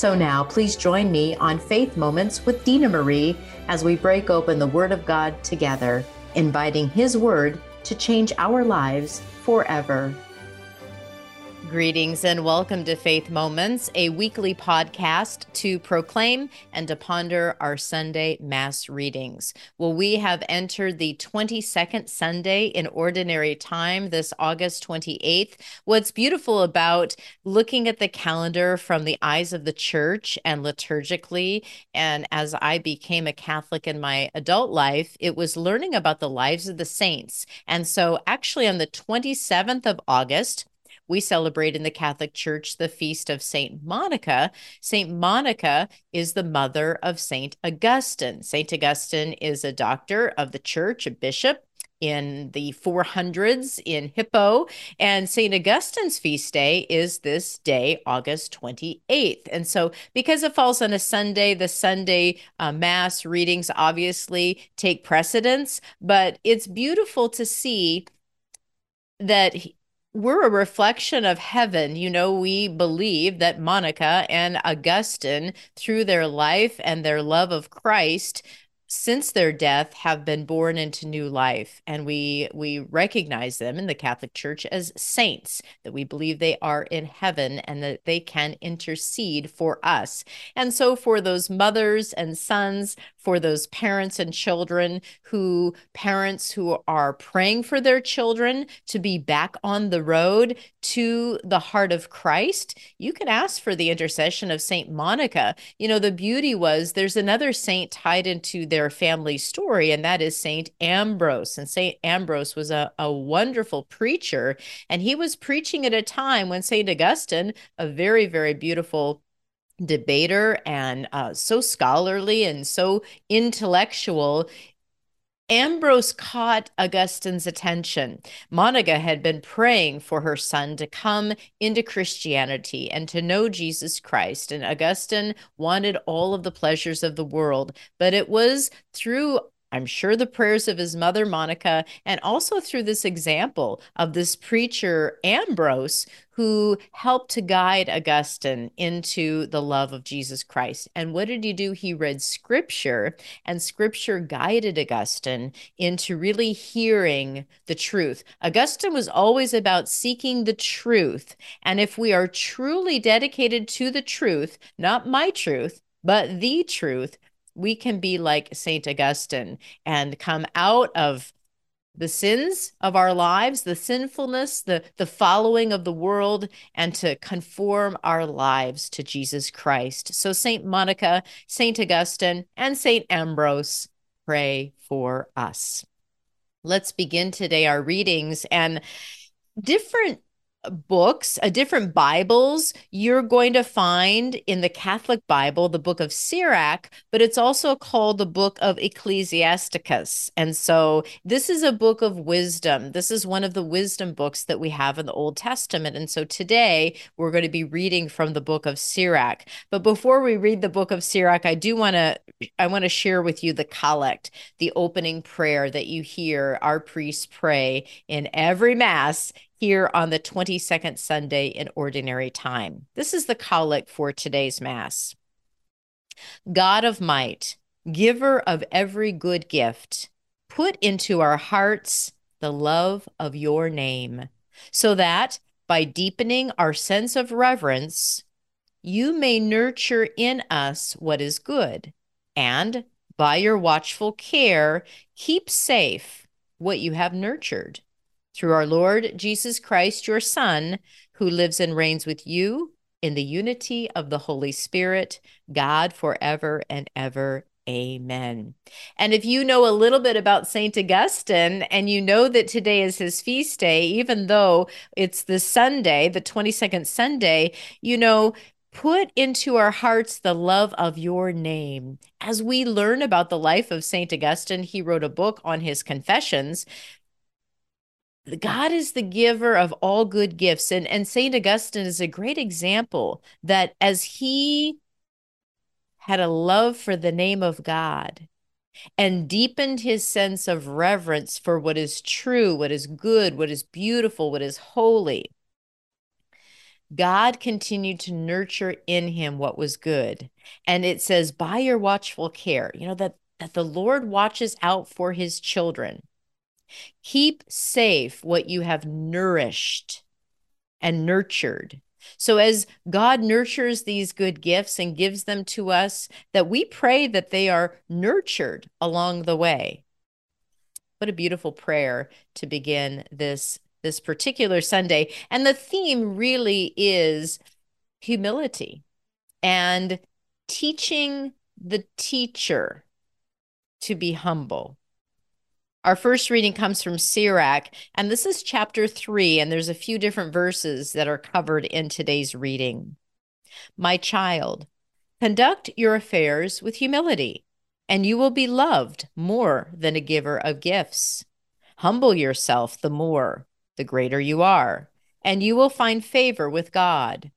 So now, please join me on Faith Moments with Dina Marie as we break open the Word of God together, inviting His Word to change our lives forever. Greetings and welcome to Faith Moments, a weekly podcast to proclaim and to ponder our Sunday Mass readings. Well, we have entered the 22nd Sunday in Ordinary Time, this August 28th. What's beautiful about looking at the calendar from the eyes of the church and liturgically, and as I became a Catholic in my adult life, it was learning about the lives of the saints. And so, actually, on the 27th of August, we celebrate in the Catholic Church the feast of Saint Monica. Saint Monica is the mother of Saint Augustine. Saint Augustine is a doctor of the church, a bishop in the 400s in Hippo. And St. Augustine's feast day is this day, August 28th. And so, because it falls on a Sunday, the Sunday uh, Mass readings obviously take precedence, but it's beautiful to see that we're a reflection of heaven. You know, we believe that Monica and Augustine, through their life and their love of Christ, since their death have been born into new life and we we recognize them in the Catholic Church as saints that we believe they are in heaven and that they can intercede for us. And so for those mothers and sons, for those parents and children who parents who are praying for their children to be back on the road to the heart of Christ, you can ask for the intercession of Saint Monica. You know, the beauty was there's another saint tied into their family story, and that is Saint Ambrose. And Saint Ambrose was a, a wonderful preacher, and he was preaching at a time when Saint Augustine, a very, very beautiful debater and uh, so scholarly and so intellectual Ambrose caught Augustine's attention. Monica had been praying for her son to come into Christianity and to know Jesus Christ. And Augustine wanted all of the pleasures of the world, but it was through I'm sure the prayers of his mother, Monica, and also through this example of this preacher, Ambrose, who helped to guide Augustine into the love of Jesus Christ. And what did he do? He read scripture, and scripture guided Augustine into really hearing the truth. Augustine was always about seeking the truth. And if we are truly dedicated to the truth, not my truth, but the truth, we can be like Saint Augustine and come out of the sins of our lives, the sinfulness, the, the following of the world, and to conform our lives to Jesus Christ. So, Saint Monica, Saint Augustine, and Saint Ambrose pray for us. Let's begin today our readings and different books, uh, different Bibles, you're going to find in the Catholic Bible the book of Sirach, but it's also called the book of Ecclesiasticus. And so this is a book of wisdom. This is one of the wisdom books that we have in the Old Testament. And so today we're going to be reading from the book of Sirach. But before we read the book of Sirach, I do want to I want to share with you the collect, the opening prayer that you hear our priests pray in every mass here on the 22nd Sunday in Ordinary Time. This is the collect for today's Mass. God of might, giver of every good gift, put into our hearts the love of your name, so that by deepening our sense of reverence, you may nurture in us what is good, and By your watchful care, keep safe what you have nurtured. Through our Lord Jesus Christ, your Son, who lives and reigns with you in the unity of the Holy Spirit, God forever and ever. Amen. And if you know a little bit about St. Augustine and you know that today is his feast day, even though it's the Sunday, the 22nd Sunday, you know, put into our hearts the love of your name. As we learn about the life of St. Augustine, he wrote a book on his confessions. God is the giver of all good gifts. And, and St. Augustine is a great example that as he had a love for the name of God and deepened his sense of reverence for what is true, what is good, what is beautiful, what is holy. God continued to nurture in him what was good. And it says, by your watchful care, you know, that, that the Lord watches out for his children. Keep safe what you have nourished and nurtured. So, as God nurtures these good gifts and gives them to us, that we pray that they are nurtured along the way. What a beautiful prayer to begin this this particular Sunday. And the theme really is humility and teaching the teacher to be humble. Our first reading comes from Sirach, and this is chapter three, and there's a few different verses that are covered in today's reading. My child, conduct your affairs with humility, and you will be loved more than a giver of gifts. Humble yourself the more, the greater you are, and you will find favor with God.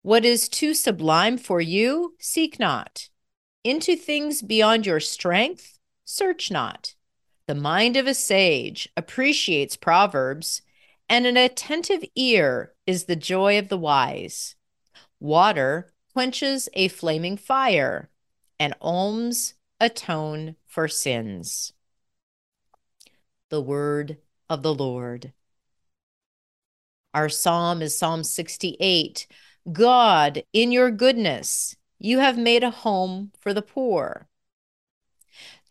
What is too sublime for you, seek not. Into things beyond your strength, search not. The mind of a sage appreciates proverbs, and an attentive ear is the joy of the wise. Water quenches a flaming fire, and alms atone for sins. The word of the Lord. Our psalm is Psalm 68. God, in your goodness, you have made a home for the poor.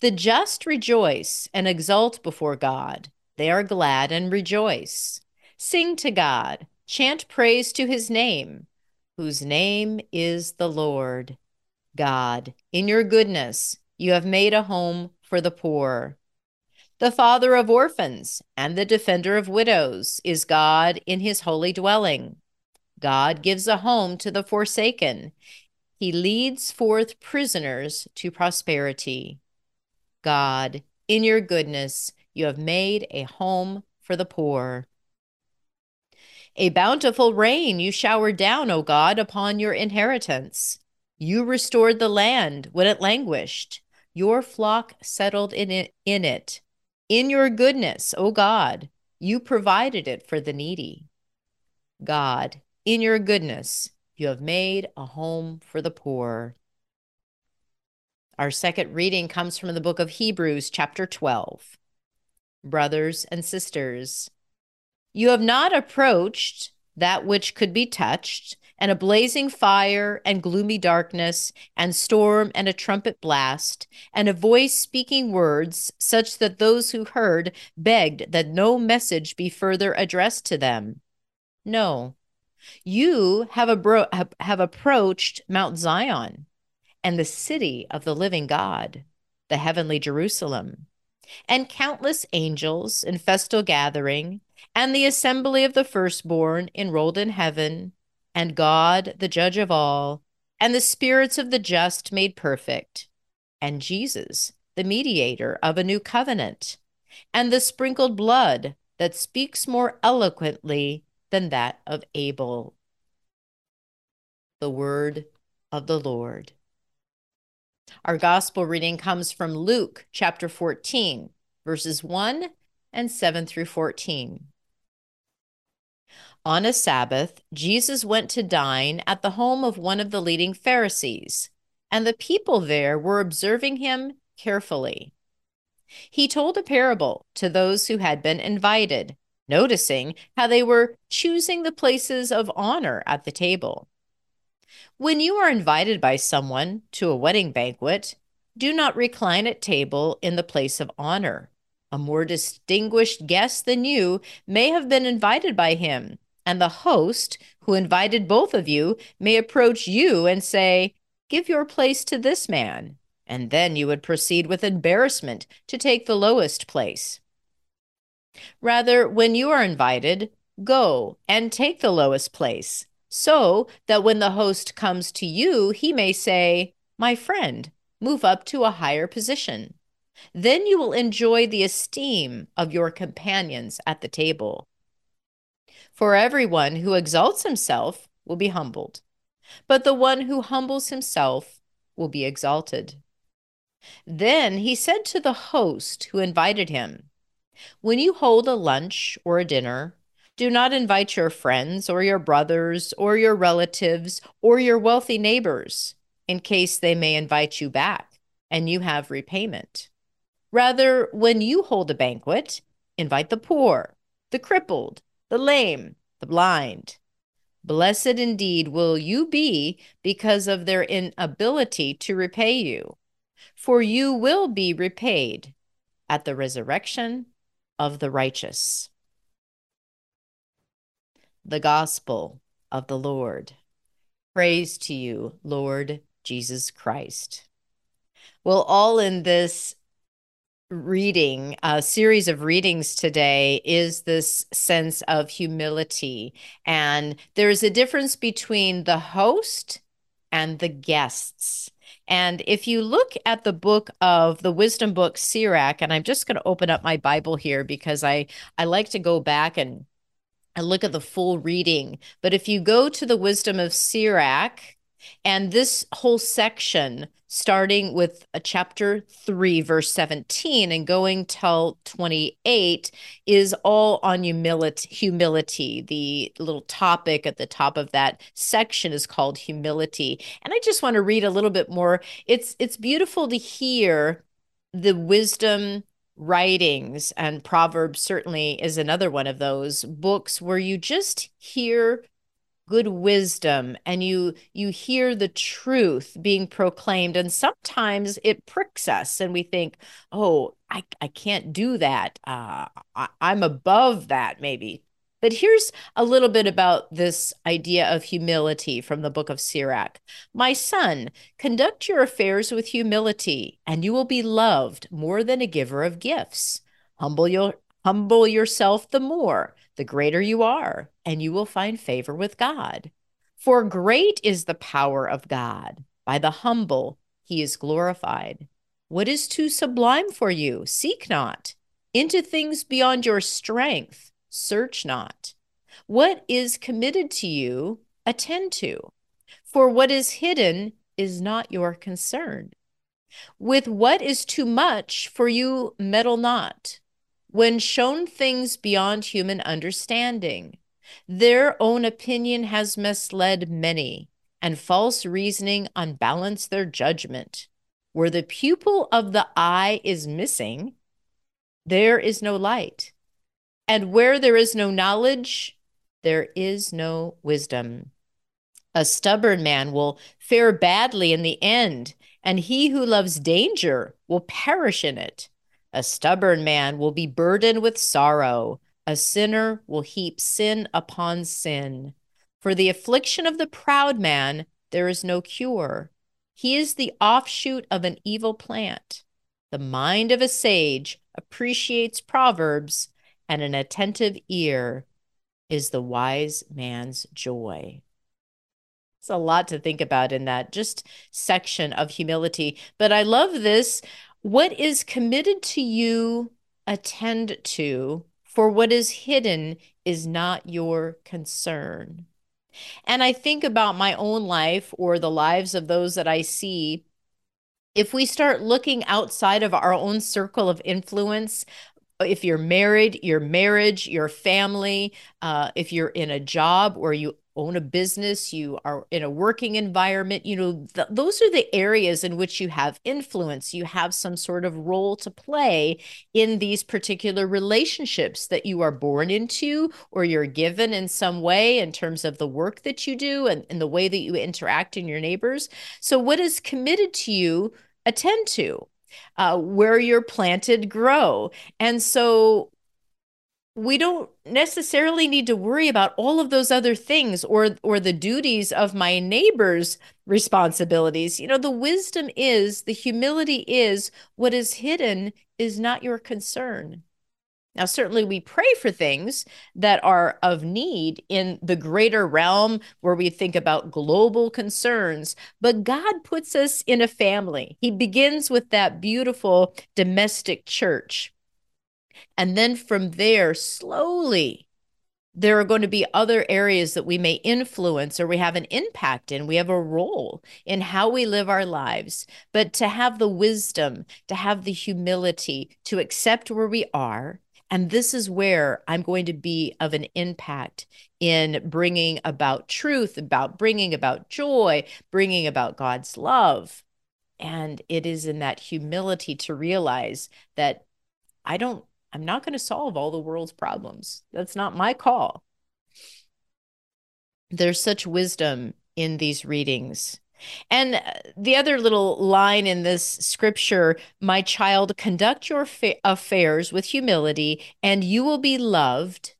The just rejoice and exult before God. They are glad and rejoice. Sing to God, chant praise to his name, whose name is the Lord. God, in your goodness, you have made a home for the poor. The father of orphans and the defender of widows is God in his holy dwelling. God gives a home to the forsaken. He leads forth prisoners to prosperity. God, in your goodness, you have made a home for the poor. A bountiful rain you showered down, O God, upon your inheritance. You restored the land when it languished. Your flock settled in it. In it. In your goodness, O God, you provided it for the needy. God, in your goodness, you have made a home for the poor. Our second reading comes from the book of Hebrews, chapter 12. Brothers and sisters, you have not approached that which could be touched and a blazing fire and gloomy darkness and storm and a trumpet blast and a voice speaking words such that those who heard begged that no message be further addressed to them. No, you have, abro- have approached Mount Zion and the city of the living God, the heavenly Jerusalem, and countless angels in festal gathering, and the assembly of the firstborn enrolled in heaven and God, the judge of all, and the spirits of the just made perfect, and Jesus, the mediator of a new covenant, and the sprinkled blood that speaks more eloquently than that of Abel. The word of the Lord. Our gospel reading comes from Luke chapter 14, verses 1 and 7 through 14. On a Sabbath, Jesus went to dine at the home of one of the leading Pharisees, and the people there were observing him carefully. He told a parable to those who had been invited, noticing how they were choosing the places of honor at the table. When you are invited by someone to a wedding banquet, do not recline at table in the place of honor. A more distinguished guest than you may have been invited by him, and the host, who invited both of you, may approach you and say, Give your place to this man. And then you would proceed with embarrassment to take the lowest place. Rather, when you are invited, go and take the lowest place, so that when the host comes to you, he may say, My friend, move up to a higher position. Then you will enjoy the esteem of your companions at the table. For everyone who exalts himself will be humbled, but the one who humbles himself will be exalted. Then he said to the host who invited him, When you hold a lunch or a dinner, do not invite your friends or your brothers or your relatives or your wealthy neighbors in case they may invite you back and you have repayment. Rather, when you hold a banquet, invite the poor, the crippled, the lame, the blind. Blessed indeed will you be because of their inability to repay you, for you will be repaid at the resurrection of the righteous. The Gospel of the Lord. Praise to you, Lord Jesus Christ. Well, all in this reading, a series of readings today, is this sense of humility. And there's a difference between the host and the guests. And if you look at the book of the wisdom book Sirach, and I'm just going to open up my Bible here because I, I like to go back and, and look at the full reading. But if you go to the wisdom of Sirach, and this whole section, starting with a chapter 3, verse 17, and going till 28, is all on humility. humility. The little topic at the top of that section is called humility. And I just want to read a little bit more. It's it's beautiful to hear the wisdom writings and proverbs certainly is another one of those books where you just hear good wisdom and you you hear the truth being proclaimed and sometimes it pricks us and we think oh i, I can't do that. Uh, I, i'm above that maybe but here's a little bit about this idea of humility from the book of Sirach. My son, conduct your affairs with humility, and you will be loved more than a giver of gifts. Humble your humble yourself the more the greater you are, and you will find favor with God. For great is the power of God. By the humble, he is glorified. What is too sublime for you? Seek not. Into things beyond your strength, search not. What is committed to you, attend to. For what is hidden is not your concern. With what is too much for you, meddle not when shown things beyond human understanding. Their own opinion has misled many, and false reasoning unbalanced their judgment. Where the pupil of the eye is missing, there is no light. And where there is no knowledge, there is no wisdom. A stubborn man will fare badly in the end, and he who loves danger will perish in it. A stubborn man will be burdened with sorrow. A sinner will heap sin upon sin. For the affliction of the proud man, there is no cure. He is the offshoot of an evil plant. The mind of a sage appreciates proverbs, and an attentive ear is the wise man's joy. It's a lot to think about in that just section of humility. But I love this what is committed to you, attend to, for what is hidden is not your concern. And I think about my own life or the lives of those that I see. If we start looking outside of our own circle of influence, if you're married, your marriage, your family, uh, if you're in a job or you own a business, you are in a working environment, you know, th- those are the areas in which you have influence. You have some sort of role to play in these particular relationships that you are born into or you're given in some way in terms of the work that you do and, and the way that you interact in your neighbors. So, what is committed to you attend to, uh, where you're planted grow. And so we don't necessarily need to worry about all of those other things or or the duties of my neighbor's responsibilities you know the wisdom is the humility is what is hidden is not your concern now certainly we pray for things that are of need in the greater realm where we think about global concerns but god puts us in a family he begins with that beautiful domestic church and then from there, slowly, there are going to be other areas that we may influence or we have an impact in. We have a role in how we live our lives. But to have the wisdom, to have the humility, to accept where we are. And this is where I'm going to be of an impact in bringing about truth, about bringing about joy, bringing about God's love. And it is in that humility to realize that I don't I'm not going to solve all the world's problems. That's not my call. There's such wisdom in these readings. And uh, the other little line in this scripture, my child, conduct your affairs with humility, and you will be loved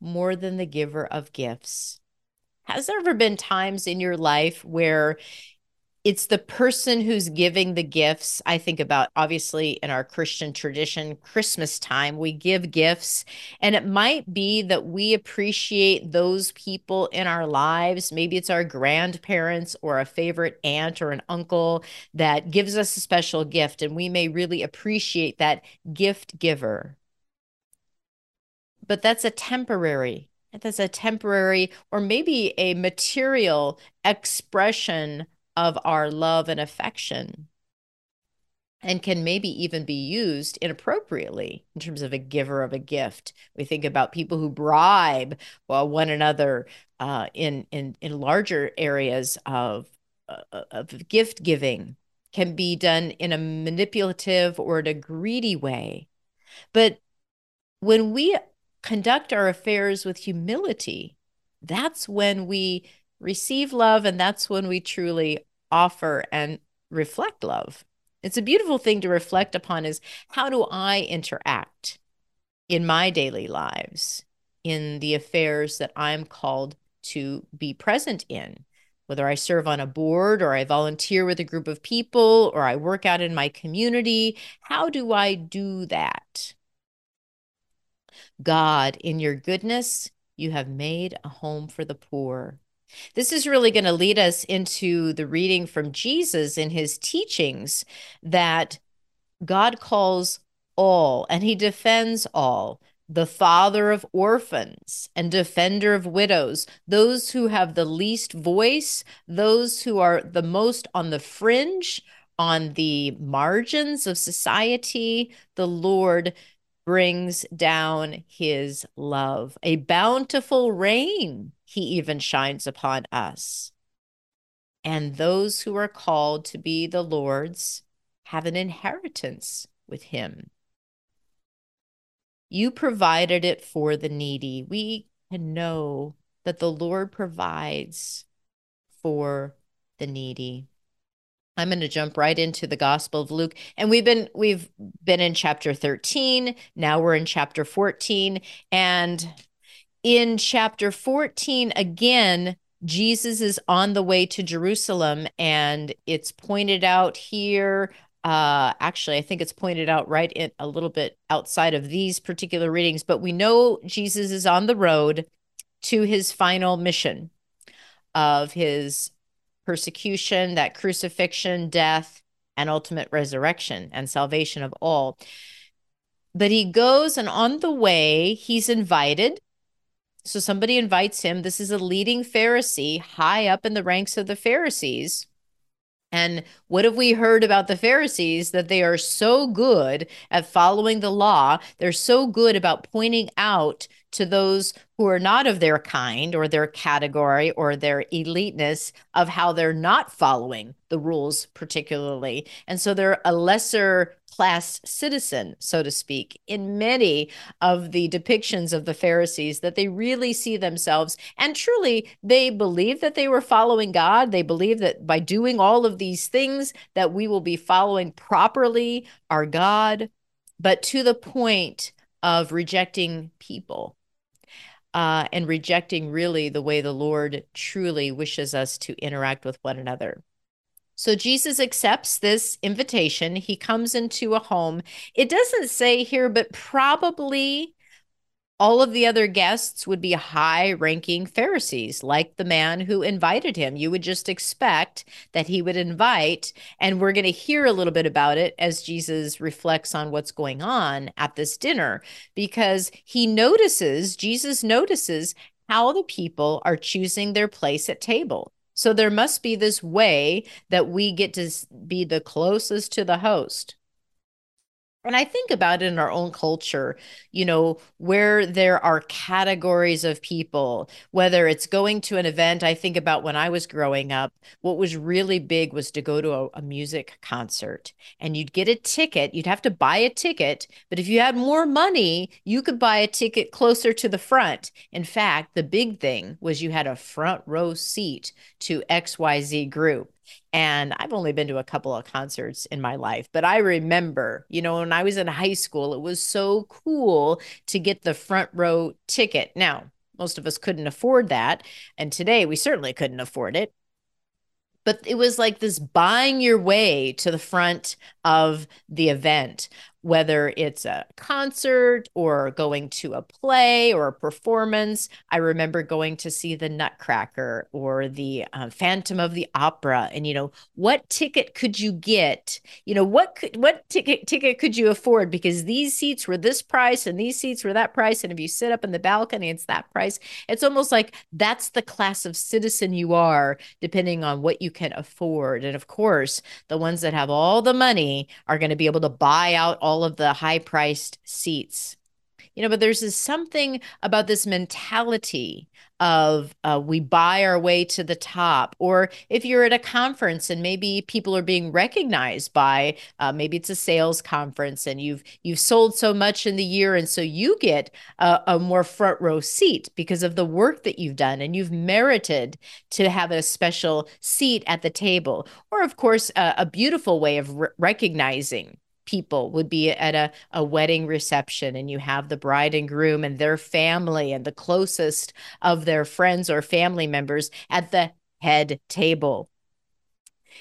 more than the giver of gifts. Has there ever been times in your life where it's the person who's giving the gifts. I think about obviously in our Christian tradition, Christmas time, we give gifts. And it might be that we appreciate those people in our lives. Maybe it's our grandparents or a favorite aunt or an uncle that gives us a special gift. And we may really appreciate that gift giver. But that's a temporary that's a temporary or maybe a material expression of our love and affection and can maybe even be used inappropriately in terms of a giver of a gift. We think about people who bribe well, one another uh, in in in larger areas of uh, of gift giving can be done in a manipulative or in a greedy way. But when we conduct our affairs with humility, that's when we receive love and that's when we truly offer and reflect love. It's a beautiful thing to reflect upon is how do I interact in my daily lives, in the affairs that I'm called to be present in? Whether I serve on a board or I volunteer with a group of people or I work out in my community, how do I do that? God, in your goodness, you have made a home for the poor. This is really going to lead us into the reading from Jesus in his teachings that God calls all and he defends all the father of orphans and defender of widows, those who have the least voice, those who are the most on the fringe, on the margins of society. The Lord brings down his love, a bountiful rain he even shines upon us. And those who are called to be the Lord's have an inheritance with him. You provided it for the needy. We can know that the Lord provides for the needy. I'm going to jump right into the Gospel of Luke. And we've been we've been in chapter 13, now we're in chapter 14 and in chapter 14 again Jesus is on the way to Jerusalem and it's pointed out here uh actually I think it's pointed out right in a little bit outside of these particular readings but we know Jesus is on the road to his final mission of his persecution, that crucifixion, death, and ultimate resurrection and salvation of all. But he goes, and on the way, he's invited. So somebody invites him. This is a leading Pharisee, high up in the ranks of the Pharisees. And what have we heard about the Pharisees? That they are so good at following the law. They're so good about pointing out to those who are not of their kind or their category or their eliteness of how they're not following the rules, particularly. And so they're a lesser class citizen, so to speak, in many of the depictions of the Pharisees, that they really see themselves and truly they believe that they were following God. They believe that by doing all of these things that we will be following properly our God, but to the point of rejecting people. Uh, and rejecting really the way the Lord truly wishes us to interact with one another. So Jesus accepts this invitation. He comes into a home. It doesn't say here, but probably all of the other guests would be high ranking Pharisees, like the man who invited him. You would just expect that he would invite. And we're going to hear a little bit about it as Jesus reflects on what's going on at this dinner, because he notices, Jesus notices how the people are choosing their place at table. So there must be this way that we get to be the closest to the host. And I think about it in our own culture, you know, where there are categories of people, whether it's going to an event. I think about when I was growing up, what was really big was to go to a, a, music concert and you'd get a ticket. You'd have to buy a ticket, but if you had more money, you could buy a ticket closer to the front. In fact, the big thing was you had a front row seat to XYZ group. And I've only been to a couple of concerts in my life, but I remember, you know, when I was in high school, it was so cool to get the front row ticket. Now, most of us couldn't afford that. And today we certainly couldn't afford it but it was like this buying your way to the front of the event whether it's a concert or going to a play or a performance. I remember going to see the Nutcracker or the uh, Phantom of the Opera, and you know what ticket could you get? You know what could, what ticket ticket could you afford? Because these seats were this price and these seats were that price, and if you sit up in the balcony, it's that price. It's almost like that's the class of citizen you are, depending on what you can afford. And of course, the ones that have all the money are going to be able to buy out all of the high priced seats. You know, but there's this something about this mentality of uh, we buy our way to the top or if you're at a conference and maybe people are being recognized by uh, maybe it's a sales conference and you've you've sold so much in the year and so you get a, a more front row seat because of the work that you've done and you've merited to have a special seat at the table or of course a, a beautiful way of re- recognizing people would be at a, a wedding reception and you have the bride and groom and their family and the closest of their friends or family members at the head table.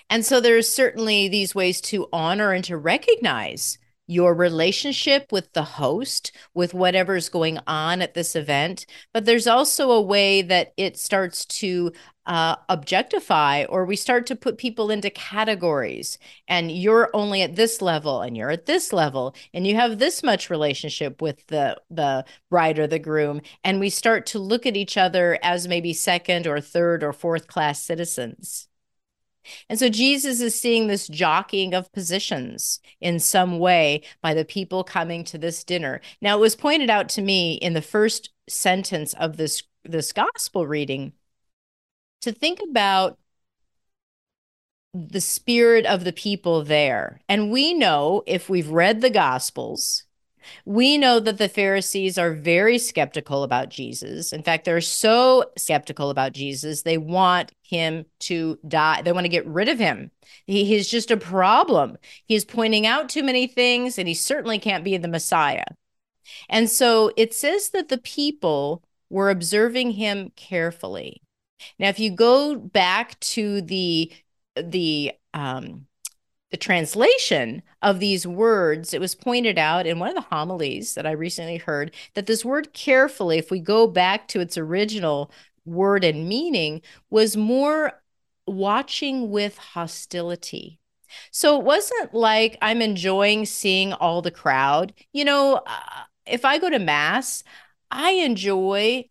And so there's certainly these ways to honor and to recognize your relationship with the host, with whatever's going on at this event. But there's also a way that it starts to uh, objectify or we start to put people into categories. And you're only at this level and you're at this level and you have this much relationship with the, the bride or the groom. And we start to look at each other as maybe second or third or fourth class citizens. And so Jesus is seeing this jockeying of positions in some way by the people coming to this dinner. Now, it was pointed out to me in the first sentence of this, this gospel reading to think about the spirit of the people there. And we know if we've read the gospels we know that the Pharisees are very skeptical about Jesus. In fact, they're so skeptical about Jesus, they want him to die. They want to get rid of him. He, he's just a problem. He's pointing out too many things, and he certainly can't be the Messiah. And so it says that the people were observing him carefully. Now, if you go back to the the um, the translation of these words, it was pointed out in one of the homilies that I recently heard that this word carefully, if we go back to its original word and meaning, was more watching with hostility. So it wasn't like I'm enjoying seeing all the crowd. You know, uh, if I go to Mass, I enjoy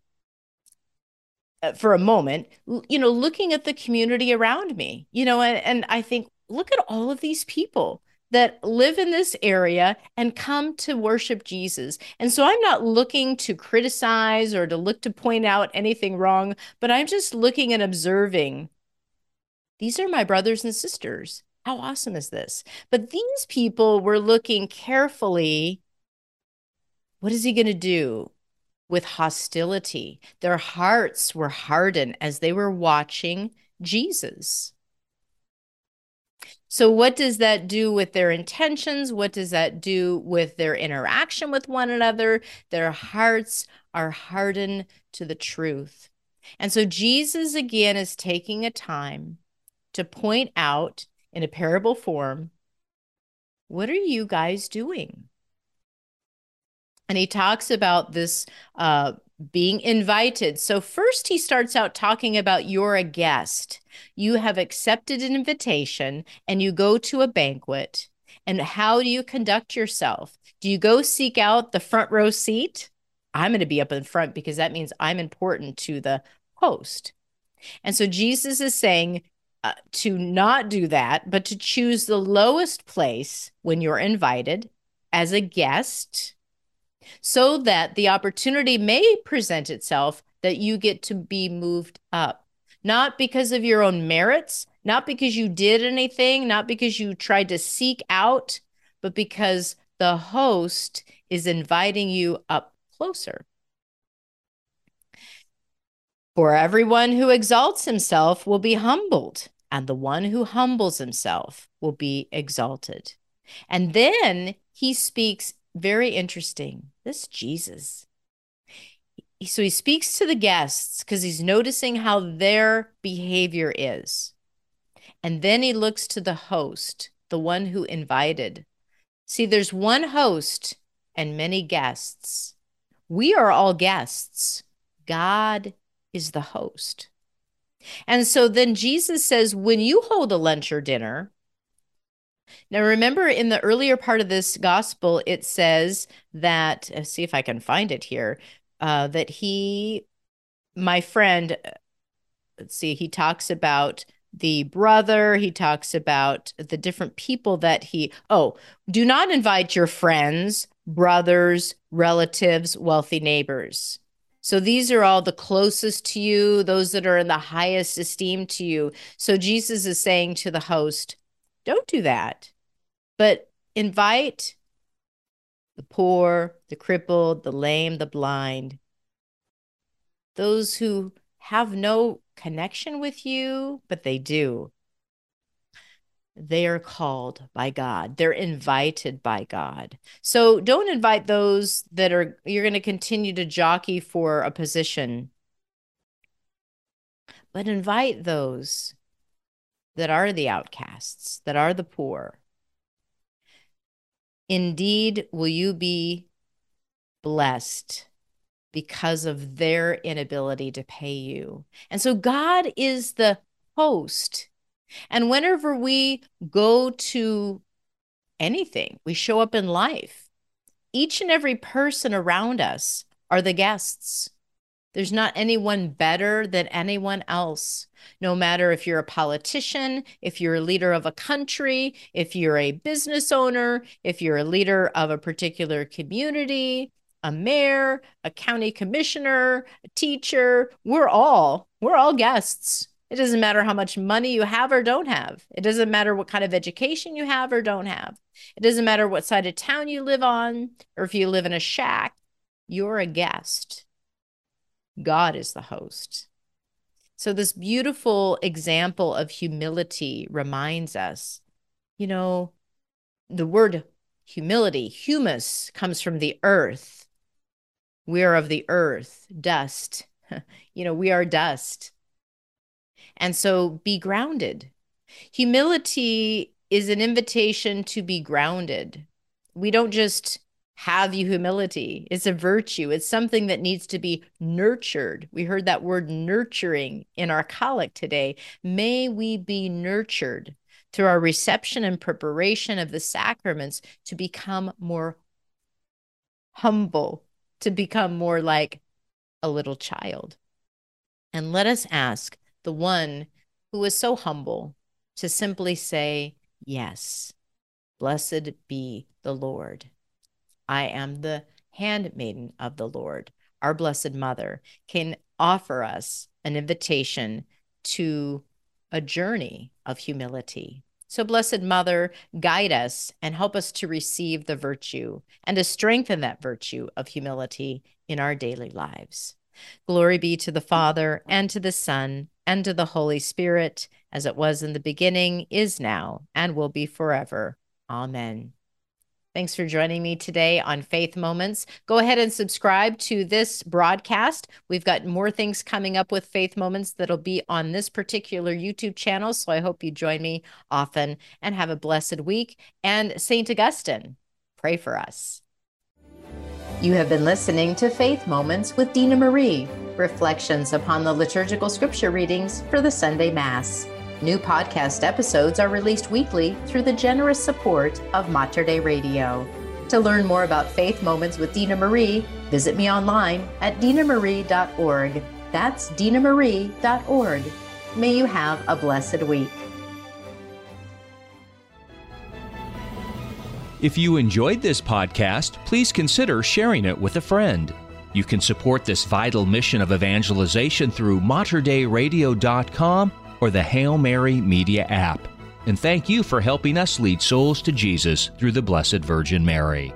uh, for a moment, you know, looking at the community around me, you know, and, and I think, look at all of these people that live in this area and come to worship Jesus. And so I'm not looking to criticize or to look to point out anything wrong, but I'm just looking and observing. These are my brothers and sisters. How awesome is this? But these people were looking carefully. What is he going to do? With hostility. Their hearts were hardened as they were watching Jesus. So, what does that do with their intentions? What does that do with their interaction with one another? Their hearts are hardened to the truth. And so, Jesus again is taking a time to point out in a parable form what are you guys doing? And he talks about this uh, being invited. So, first, he starts out talking about you're a guest. You have accepted an invitation and you go to a banquet. And how do you conduct yourself? Do you go seek out the front row seat? I'm going to be up in front because that means I'm important to the host. And so, Jesus is saying, uh, to not do that, but to choose the lowest place when you're invited as a guest so that the opportunity may present itself that you get to be moved up, not because of your own merits, not because you did anything, not because you tried to seek out, but because the host is inviting you up closer. For everyone who exalts himself will be humbled, and the one who humbles himself will be exalted. And then he speaks very interesting. This Jesus. So he speaks to the guests because he's noticing how their behavior is. And then he looks to the host, the one who invited. See, there's one host and many guests. We are all guests. God is the host. And so then Jesus says, when you hold a lunch or dinner, now, remember in the earlier part of this gospel, it says that, see if I can find it here, uh, that he, my friend, uh, let's see, he talks about the brother, he talks about the different people that he, oh, do not invite your friends, brothers, relatives, wealthy neighbors. So these are all the closest to you, those that are in the highest esteem to you. So Jesus is saying to the host, don't do that. But invite the poor, the crippled, the lame, the blind, those who have no connection with you, but they do. They are called by God. They're invited by God. So don't invite those that are, you're going to continue to jockey for a position, but invite those that are the outcasts, that are the poor. Indeed, will you be blessed because of their inability to pay you. And so God is the host. And whenever we go to anything, we show up in life, each and every person around us are the guests. There's not anyone better than anyone else. No matter if you're a politician, if you're a leader of a country, if you're a business owner, if you're a leader of a particular community, a mayor, a county commissioner, a teacher, we're all we're all guests. It doesn't matter how much money you have or don't have. It doesn't matter what kind of education you have or don't have. It doesn't matter what side of town you live on or if you live in a shack. You're a guest. God is the host. So, this beautiful example of humility reminds us, you know, the word humility, humus, comes from the earth. We are of the earth, dust. you know, we are dust. And so be grounded. Humility is an invitation to be grounded. We don't just have you humility. It's a virtue. It's something that needs to be nurtured. We heard that word nurturing in our collect today. May we be nurtured through our reception and preparation of the sacraments to become more humble, to become more like a little child. And let us ask the one who is so humble to simply say, Yes, blessed be the Lord. I am the handmaiden of the Lord. Our Blessed Mother can offer us an invitation to a journey of humility. So, Blessed Mother, guide us and help us to receive the virtue and to strengthen that virtue of humility in our daily lives. Glory be to the Father, and to the Son, and to the Holy Spirit, as it was in the beginning, is now, and will be forever. Amen. Thanks for joining me today on Faith Moments. Go ahead and subscribe to this broadcast. We've got more things coming up with Faith Moments that'll be on this particular YouTube channel. So I hope you join me often and have a blessed week. And St. Augustine, pray for us. You have been listening to Faith Moments with Dina Marie, reflections upon the liturgical scripture readings for the Sunday Mass. New podcast episodes are released weekly through the generous support of Mater Dei Radio. To learn more about Faith Moments with Dina Marie, visit me online at dinamarie.org. That's dinamarie.org. May you have a blessed week. If you enjoyed this podcast, please consider sharing it with a friend. You can support this vital mission of evangelization through materdeiradio.com or the Hail Mary Media app. And thank you for helping us lead souls to Jesus through the Blessed Virgin Mary.